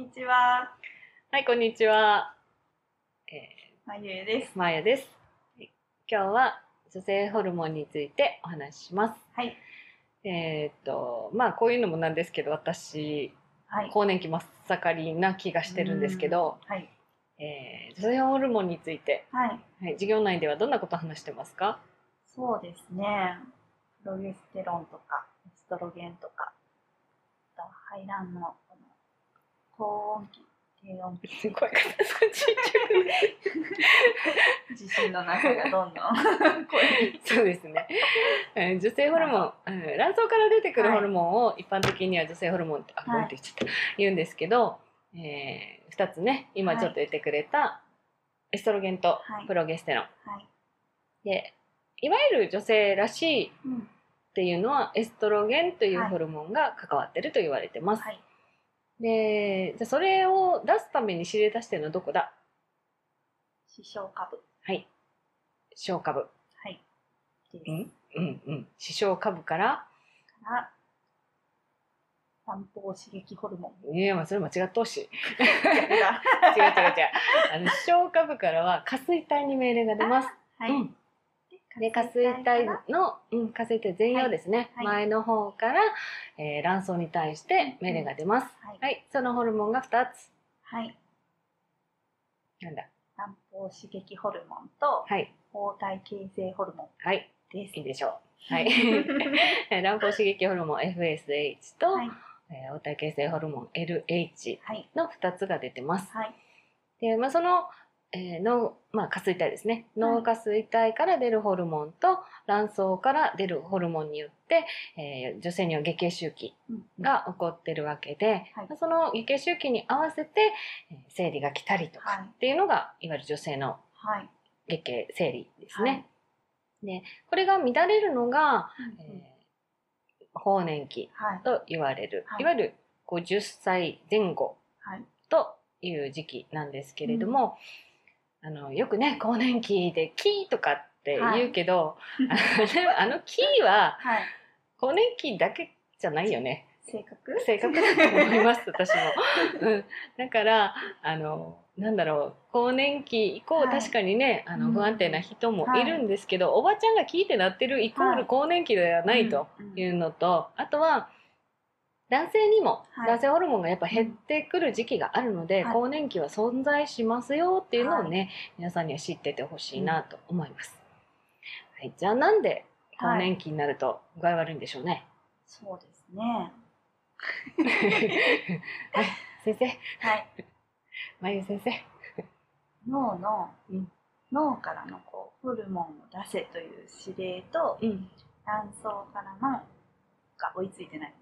にちは。はいこんにちは、えまゆゆです。ー、マーヤです。今日は女性ホルモンについてお話しします。はい。えーっとまあこういうのもなんですけど私はい。更年期真っ盛りな気がしてるんですけど、はい。えー女性ホルモンについて、はい。はい、授業内ではどんなことを話してますか？そうですね。プロゲステロンとかエストロゲンとかあと排卵の高温期低温期すごい。方そっち自信のなさがどんどん。そうですね、えー女性ホルモン、うん卵巣から出てくるはいホルモンを一般的には女性ホルモンって、あ、はいなんて言っちゃった。言うんですけど、え2つね今ちょっと言ってくれたエストロゲンとはい。プロゲステロン、はい。でいわゆる女性らしいっうんていうのはエストロゲンというはい。ホルモンが関わってると言われてます、はいでじゃあそれを出すために知り出してるのはどこだ？視床下部はい。小下部はい。うん？うんうん。視床下部から？から散歩刺激ホルモン。いやまあそれ間違ってほし。違う違う違う。あの視床下部からは下垂体に命令が出ます。はい、うんで下垂体の、うん、下垂体全容ですね、はい前の方から、えー卵巣に対して命令が出ます、はい。はい。そのホルモンが2つ。はい。なんだ？散歩刺激ホルモンとはい。包帯形成ホルモはい。ンです。いいでしょう。はい。えー卵胞刺激ホルモン FSH と、はい。えー、黄体形成ホルモン LH はい。の2つが出てます。はい。で、まあ、その、えー脳、まあ、下垂体ですね。脳下垂体から出るホルモンと卵巣から出るホルモンによって、えー女性には月経周期うん。が起こってるわけで、はい。まあその月経周期に合わせて、えー生理が来たりとかはい。っていうのが、いわゆる女性のはい。月経生理ですね。で、これが乱れるのが、うんえー更年期はい。と言われる、はい。い、わゆる50歳前後はい。という時期なんですけれども、あのよくね更年期で「キー」とかって言うけど、あの「キー」ははい。更年期だけじゃないよね。性格？正確だと思います 私も、うん、だからあのなんだろう更年期以降、はい。確かにねあのうん。不安定な人もいるんですけど、おばちゃんがキーってなってるイコールはい。更年期ではないとうん。いうのと、あとは男性にも、はい。男性ホルモンがやっぱ減ってくる時期があるので、はい。更年期は存在しますよっていうのをね、皆さんには知っててほしいなと思います。はい、じゃあなんで更年期になると具合悪いんでしょうね？そうですね。はい、先生、はい。まゆ先生。脳の、うん。脳からのこうホルモンを出せという指令とうん、卵巣からのが追いついてない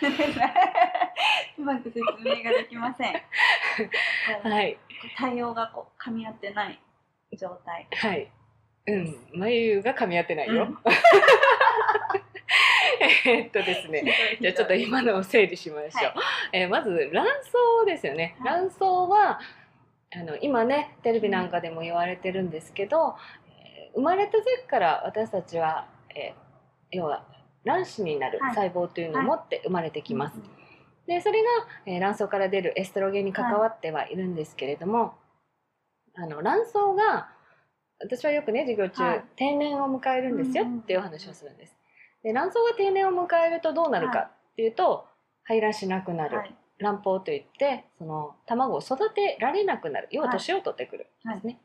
うまく説明ができません はい、対応がこう噛み合ってない状態はい。うん、眉が噛み合ってないよ。うん えっとですね。じゃあちょっと今のを整理しましょう。はいえーまず卵巣ですよね。はい卵巣はあの今ねテレビなんかでも言われてるんですけど、えー生まれた時から私たちは、えー要は卵子になるはい。細胞というのを持って生まれてきます。うんでそれが、えー卵巣から出るエストロゲンに関わってはいるんですけれども、あの卵巣が私はよくね授業中、はい。定年を迎えるんですよっていうお話をするんです。で卵巣が定年を迎えるとどうなるかっていうと、排卵しなくなる、はい。卵胞といってその卵を育てられなくなる。要ははい年を取ってくるんはいですね。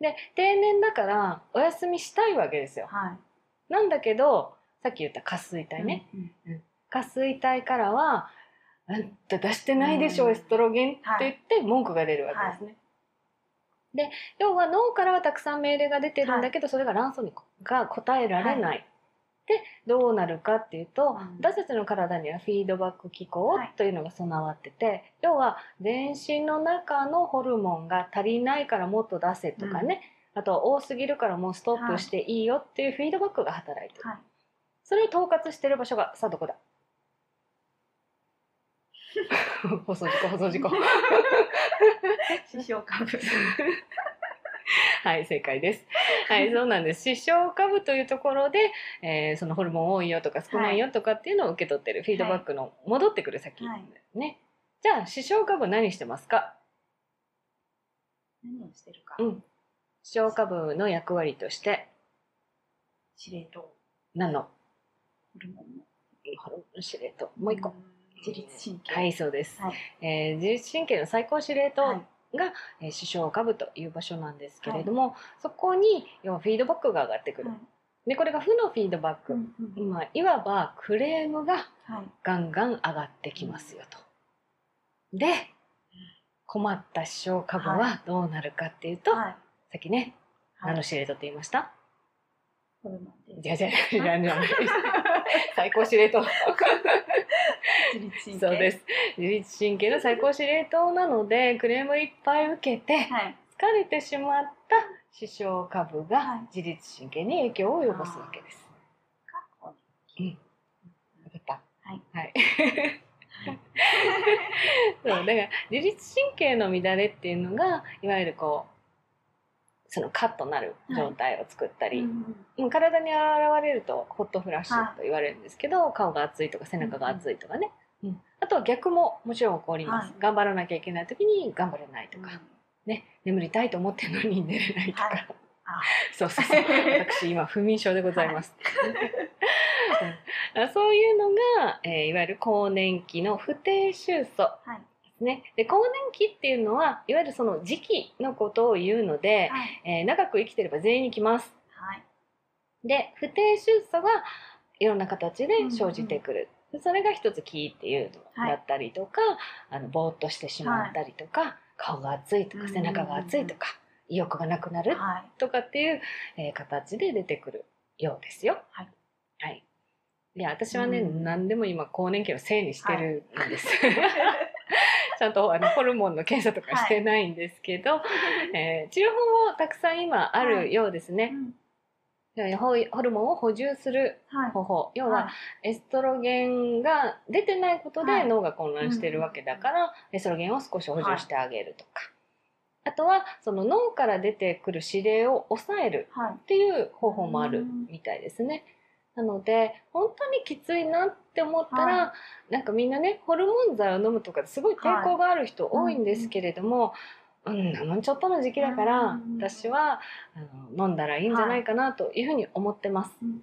で定年だからお休みしたいわけですよ。はい。なんだけどさっき言った下垂体ね、うん下垂体からは「あんた出してないでしょ、うん。エストロゲン」って言って文句が出るわけですね。で要は脳からはたくさん命令が出てるんだけど、それが卵巣にが答えられない、どうなるかっていうと、うん。私たちの体にはフィードバック機構はい。というのが備わってて、要は全身の中のホルモンが足りないからもっと出せとかね、あと多すぎるからもうストップしていいよっていうフィードバックが働いてる。はい。それを統括してる場所がさあどこだ？放送事故放送事故。視床下部。はい正解です。はいそうなんです。視床下部というところで、えーそのホルモン多いよとか少ないよとかっていうのを受け取ってるフィードバックの戻ってくる先はい。ね、じゃあ視床下部何してますか？何をしてるか。うん。視床下部の役割として。司令塔。何の。ホルモンの。ホルモン司令塔もう一個、ん。自律神経。はいそうです、はい。えー自律神経の最高司令塔はいが、えー視床下部という場所なんですけれども、そこに要はフィードバックが上がってくる、はいでこれが負のフィードバック、うんうん今いわばクレームがはい。ガンガン上がってきますよと。で困った視床下部ははどうなるかっていうと、はい。さっきねはい何の司令塔って言いました、ホルモンでじゃじゃじゃじゃじゃ 最高司令塔自律神経。そうです自律神経の最高司令塔なのでクレームいっぱい受けてはい。疲れてしまった視床下部はいが自律神経に影響を及ぼすわけです。かこうんわかったはい。はい。そうだから自律神経の乱れっていうのがいわゆるこうそのカッとなる状態を作ったり、うんうん体に現れるとホットフラッシュと言われるんですけど、顔が熱いとか背中が熱いとかね、うんあとは逆ももちろん起こります、はい。頑張らなきゃいけない時に頑張れないとか、ね、眠りたいと思ってるのに寝れないとか、はい。あ。そうそうそう。私今不眠症でございます、うん。そういうのが、えーいわゆる更年期の不定収素はい。ですねで更年期っていうのはいわゆるその時期のことを言うので、はい。えー長く生きてれば全員に来ますはい。で不定収素がいろんな形で生じてくる、でそれが一つキーっていうのだったりとか、あのぼーっとしてしまったりとか、顔が熱いとかうんうんうん背中が熱いとか、意欲がなくなるはい。とかっていう、えー形で出てくるようですよ。はい。はい。いや、私はね、うん何でも今、更年期のせいにしてるんです。ちゃんとあのホルモンの検査とかしてないんですけど、えー治療法もたくさん今あるようですね。うんでホルモンを補充するはい。方法。要は、エストロゲンが出てないことはいで脳が混乱してるわけだから、エストロゲンを少し補充してあげるとか。あとは、その脳から出てくる指令を抑えるはい。っていう方法もあるみたいですね。なので、本当にきついなって思ったら、はなんかみんなね、ホルモン剤を飲むとかすごい抵抗がある人多いんですけれども、うん、もうちょっとの時期だから、うん私はあの飲んだらいいんじゃないかなというふうに思ってます。うん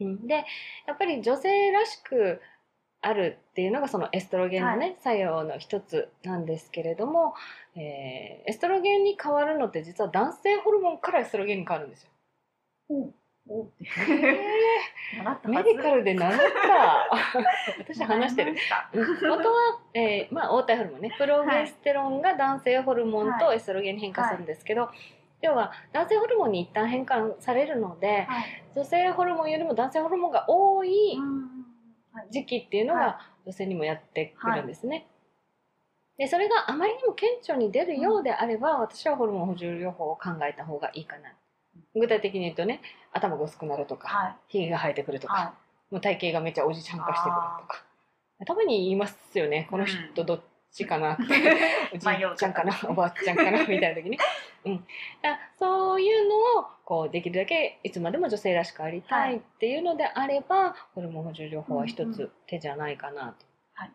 うん。うん。で、やっぱり女性らしくあるっていうのがそのエストロゲンのね、作用の一つなんですけれども、えーエストロゲンに変わるのって実は男性ホルモンからエストロゲンに変わるんですよ。おおって。習ったメディカルで習った。私話してる。。うん元は、えーまあ、黄体ホルモンねプロゲステロンが男性ホルモンとエストロゲンに変化するんですけど、要は男性ホルモンに一旦変換されるのではい。女性ホルモンよりも男性ホルモンが多いうんはい時期っていうのはが女性にもやってくるんですね。でそれがあまりにも顕著に出るようであれば、私はホルモン補充療法を考えた方がいいかな。具体的に言うとね頭が薄くなるとか、はい。ひげが生えてくるとか、はもう体型がめっちゃおじちゃん化してくるとか。たまに言いますよね。この人どっちかなって。おじいちゃんかなおばあちゃんかな みたいな時に。うん。だそういうのを、こう、できるだけいつまでも女性らしくありたいっていうのであれば、ホルモン補充療法は一うんうつ手じゃないかなと。はい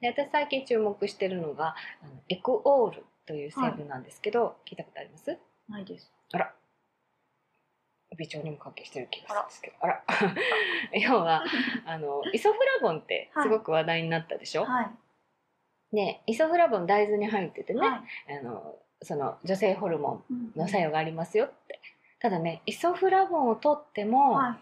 で私最近注目してるのが、あのエクオールという成分なんですけど、聞いたことあります？い。ないです。あら。微腸にも関係してる気がするんですけど。あら。要は、あの、イソフラボンってすごく話題になったでしょ、はい。ね、イソフラボン大豆に入っててね、はい。あの、その女性ホルモうんンの作用がありますよって。ただね、イソフラボンを取っても、は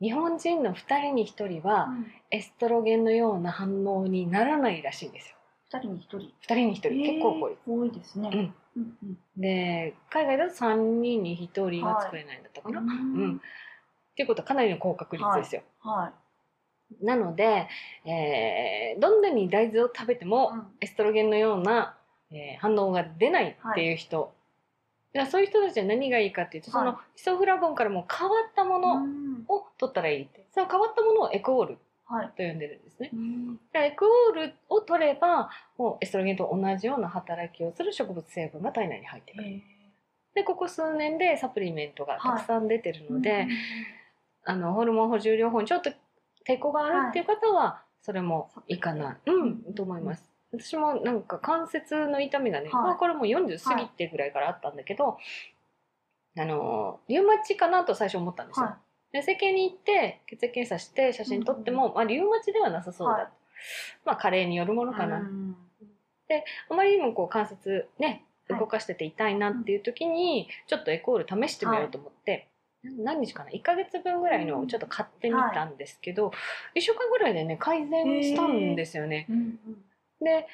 い。日本人の2人に1人はうんエストロゲンのような反応にならないらしいんですよ。二人に一人。2人に1人、結構多い。多いですね。うんうんうん。で、海外だと3人に1人が作れないんだったかな。ううんん。っていうことはかなりの高確率ですよ。はなので、えーどんなに大豆を食べてい。も、うんエストロゲンのような、えー反応が出ないっていう人、いやそういう人たちは何がいいかっていうと、そのはイソフラボンからも変わったものうんを取ったらいいって、その変わったものをエクオールはい。と呼んでるんですね。うん。でエクオールを取れば、もうエストロゲンと同じような働きをする植物成分が体内に入ってくる。へで、ここ数年でサプリメントがたくさん出てるーので、あの、ホルモン補充療法にちょっと抵抗があるっていう方は、それもいいかな、うん。うん、と思います。私もなんか関節の痛みがね、はい。まあこれも40過ぎてぐらいからあったんだけど、あの、リウマチかなと最初思ったんですよ。はで整形に行って血液検査して写真撮っても、まあリウマチではなさそうだ、はい。まあ加齢によるものい。かな、うんあまりにもこう関節ねはい。動かしてて痛いなっていう時にちょっとエコール試してみようと思って、何日かな？1ヶ月分ぐらいのをちょっと買ってみたんですけど、1週間ぐらいでね改善したんですよね。うんうんで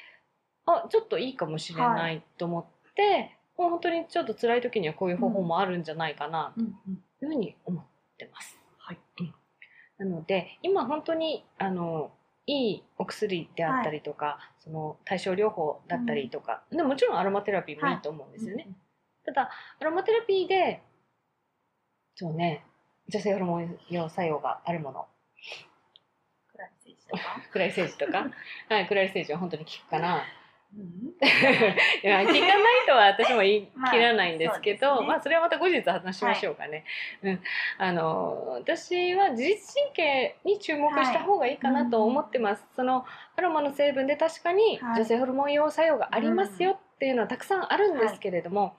あちょっといいかもしれないと思って、もう本当にちょっと辛い時にはこういう方法もあるんじゃないかなうんうん。というふうに思ってます。はい。うん。なので今本当にあのいいお薬であったりとか、その対症療法だったりとか、でもちろんアロマテラピーもいいと思うんですよね。ただアロマテラピーでそうね女性ホルモン用作用があるもの。クラリセージとか？クラリセージとか？はいクラリセージは本当に効くかなうん。いや聞かないとは私も言い切らないんですけど、まあね。まあそれはまた後日話しましょうかね。うん、あの私は自律神経に注目した方がいいかなと思ってます。そのアロマの成分で確かにはい。女性ホルモン用作用がありますよっていうのはたくさんあるんですけれども、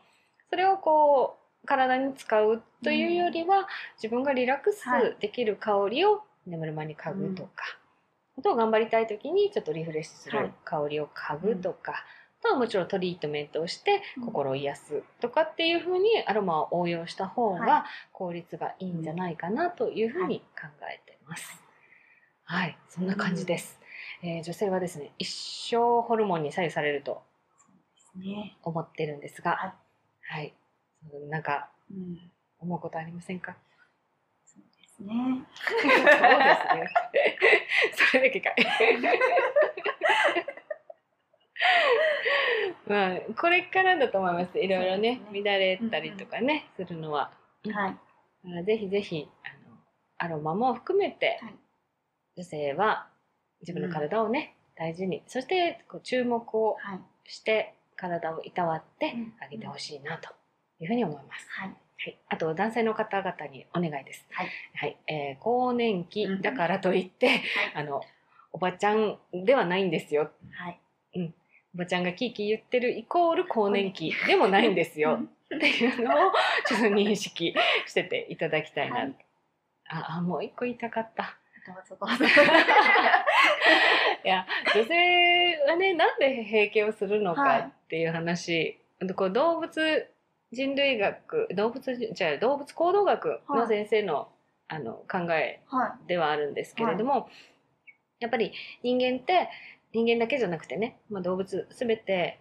それをこう体に使うというよりは、自分がリラックスできる香りを眠る間に嗅ぐとか、あとは頑張りたい時にちょっとリフレッシュするはい。香りを嗅ぐとか、あとはもちろんトリートメントをしてうん。心を癒すとかっていう風にアロマを応用した方はが効率がいいんじゃないかなというふうに考えてます。はい、そんな感じです。えー女性はですね、一生ホルモンに左右されると。思ってるんですが、はい。なんかうん。思うことありませんか？ですね。そうですね。それだけかい。まあ、これからだと思います。いろいろね、そうです乱れたりとかね、するのは。はい。あぜひぜひ、あの、アロマも含めて、はい女性は自分の体をね、大事に、そしてこう注目をはい。して体をいたわってうんあげてほしいなというふうに思います。はい。はい、あと男性の方々にお願いです。はい。はい、えー更年期だからといって、あの、おばちゃんではないんですよ。はい。おばちゃんがキーキー言ってるイコール更年期でもないんですよ。っていうのをちょっと認識してていただきたいな。はいあ、あもう一個言いたかった。いや、女性はね、なんで閉経をするのはいかっていう話、こう動物人類学、動物、じゃあ動物行動学の先生の,、あの考えはではあるんですけれども、やっぱり人間って人間だけじゃなくてね、まあ、動物すべて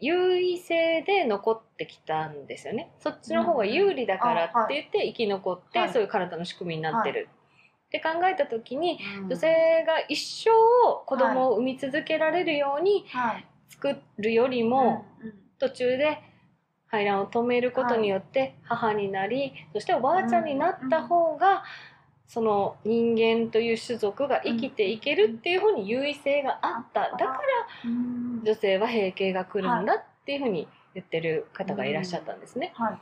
優位性で残ってきたんですよね。そっちの方が有利だからって言って生き残って、はい。そういう体の仕組みになってる、って考えた時にい。女性が一生子供を産み続けられるようにはい。作るよりも、途中で排卵を止めることによって母になり、そしておばあちゃんになった方が、その人間という種族が生きていけるっていうふうに優位性があった、だからうん女性は閉経が来るんだっていうふうに言ってる方がいらっしゃったんですね。はい。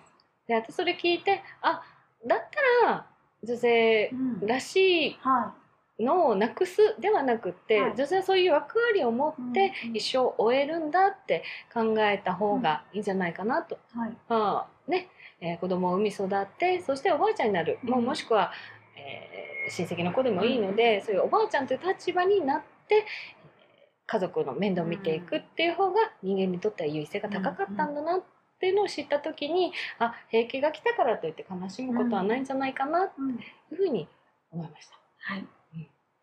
で私それ聞いてあだったら女性うんらしいはのをなくすではなくって、はい女性はそういう役割を持ってうん一生終えるんだって考えた方がいいんじゃないかなと。い。はい。まあねえー子供を産み育ってそしておばあちゃんになる、うんもうもしくは、えー親戚の子でもいいので、そういうおばあちゃんという立場になってえー家族の面倒を見ていくっていう方が人間にとっては優位性が高かったんだなっていうのを知った時にあ閉経が来たからといって悲しむことはないんじゃないかなとうん。いうふうに思いました。はい。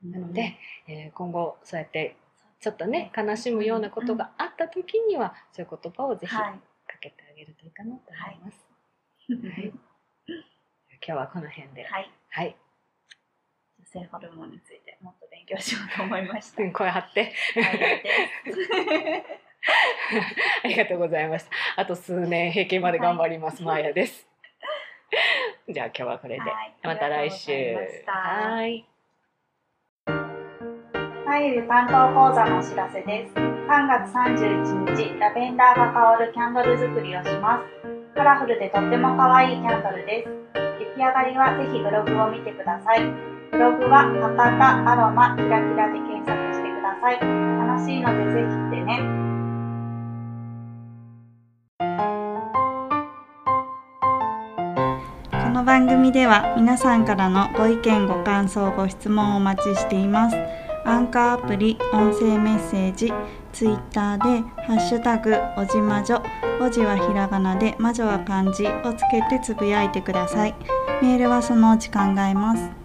なので、えー今後そうやってちょっとね悲しむようなことがあった時にはそういう言葉をぜひかはい。けてあげるといいかなと思います。はいはい今日はこの辺で。はい。はい。女性ホルモンについてもっと勉強しようと思いました。声張って。ありがとうございました。あと数年平均まで頑張ります。マーヤです。じゃあ今日はこれで。はいまた来週。はい。はい、ゆ担当講座のお知らせです。3月31日、ラベンダーが香るキャンドル作りをします。カラフルでとっても可愛いキャンドルです。出来上がりはぜひブログを見てください。ブログは博多アロマキラキラで検索してください。楽しいのでぜひ来てね。この番組では皆さんからのご意見ご感想ご質問をお待ちしていますアンカーアプリ音声メッセージツイッターで「ハッシュタグおじまじょ」おじはひらがなで魔女は漢字をつけてつぶやいてください。メールはそのうち考えます。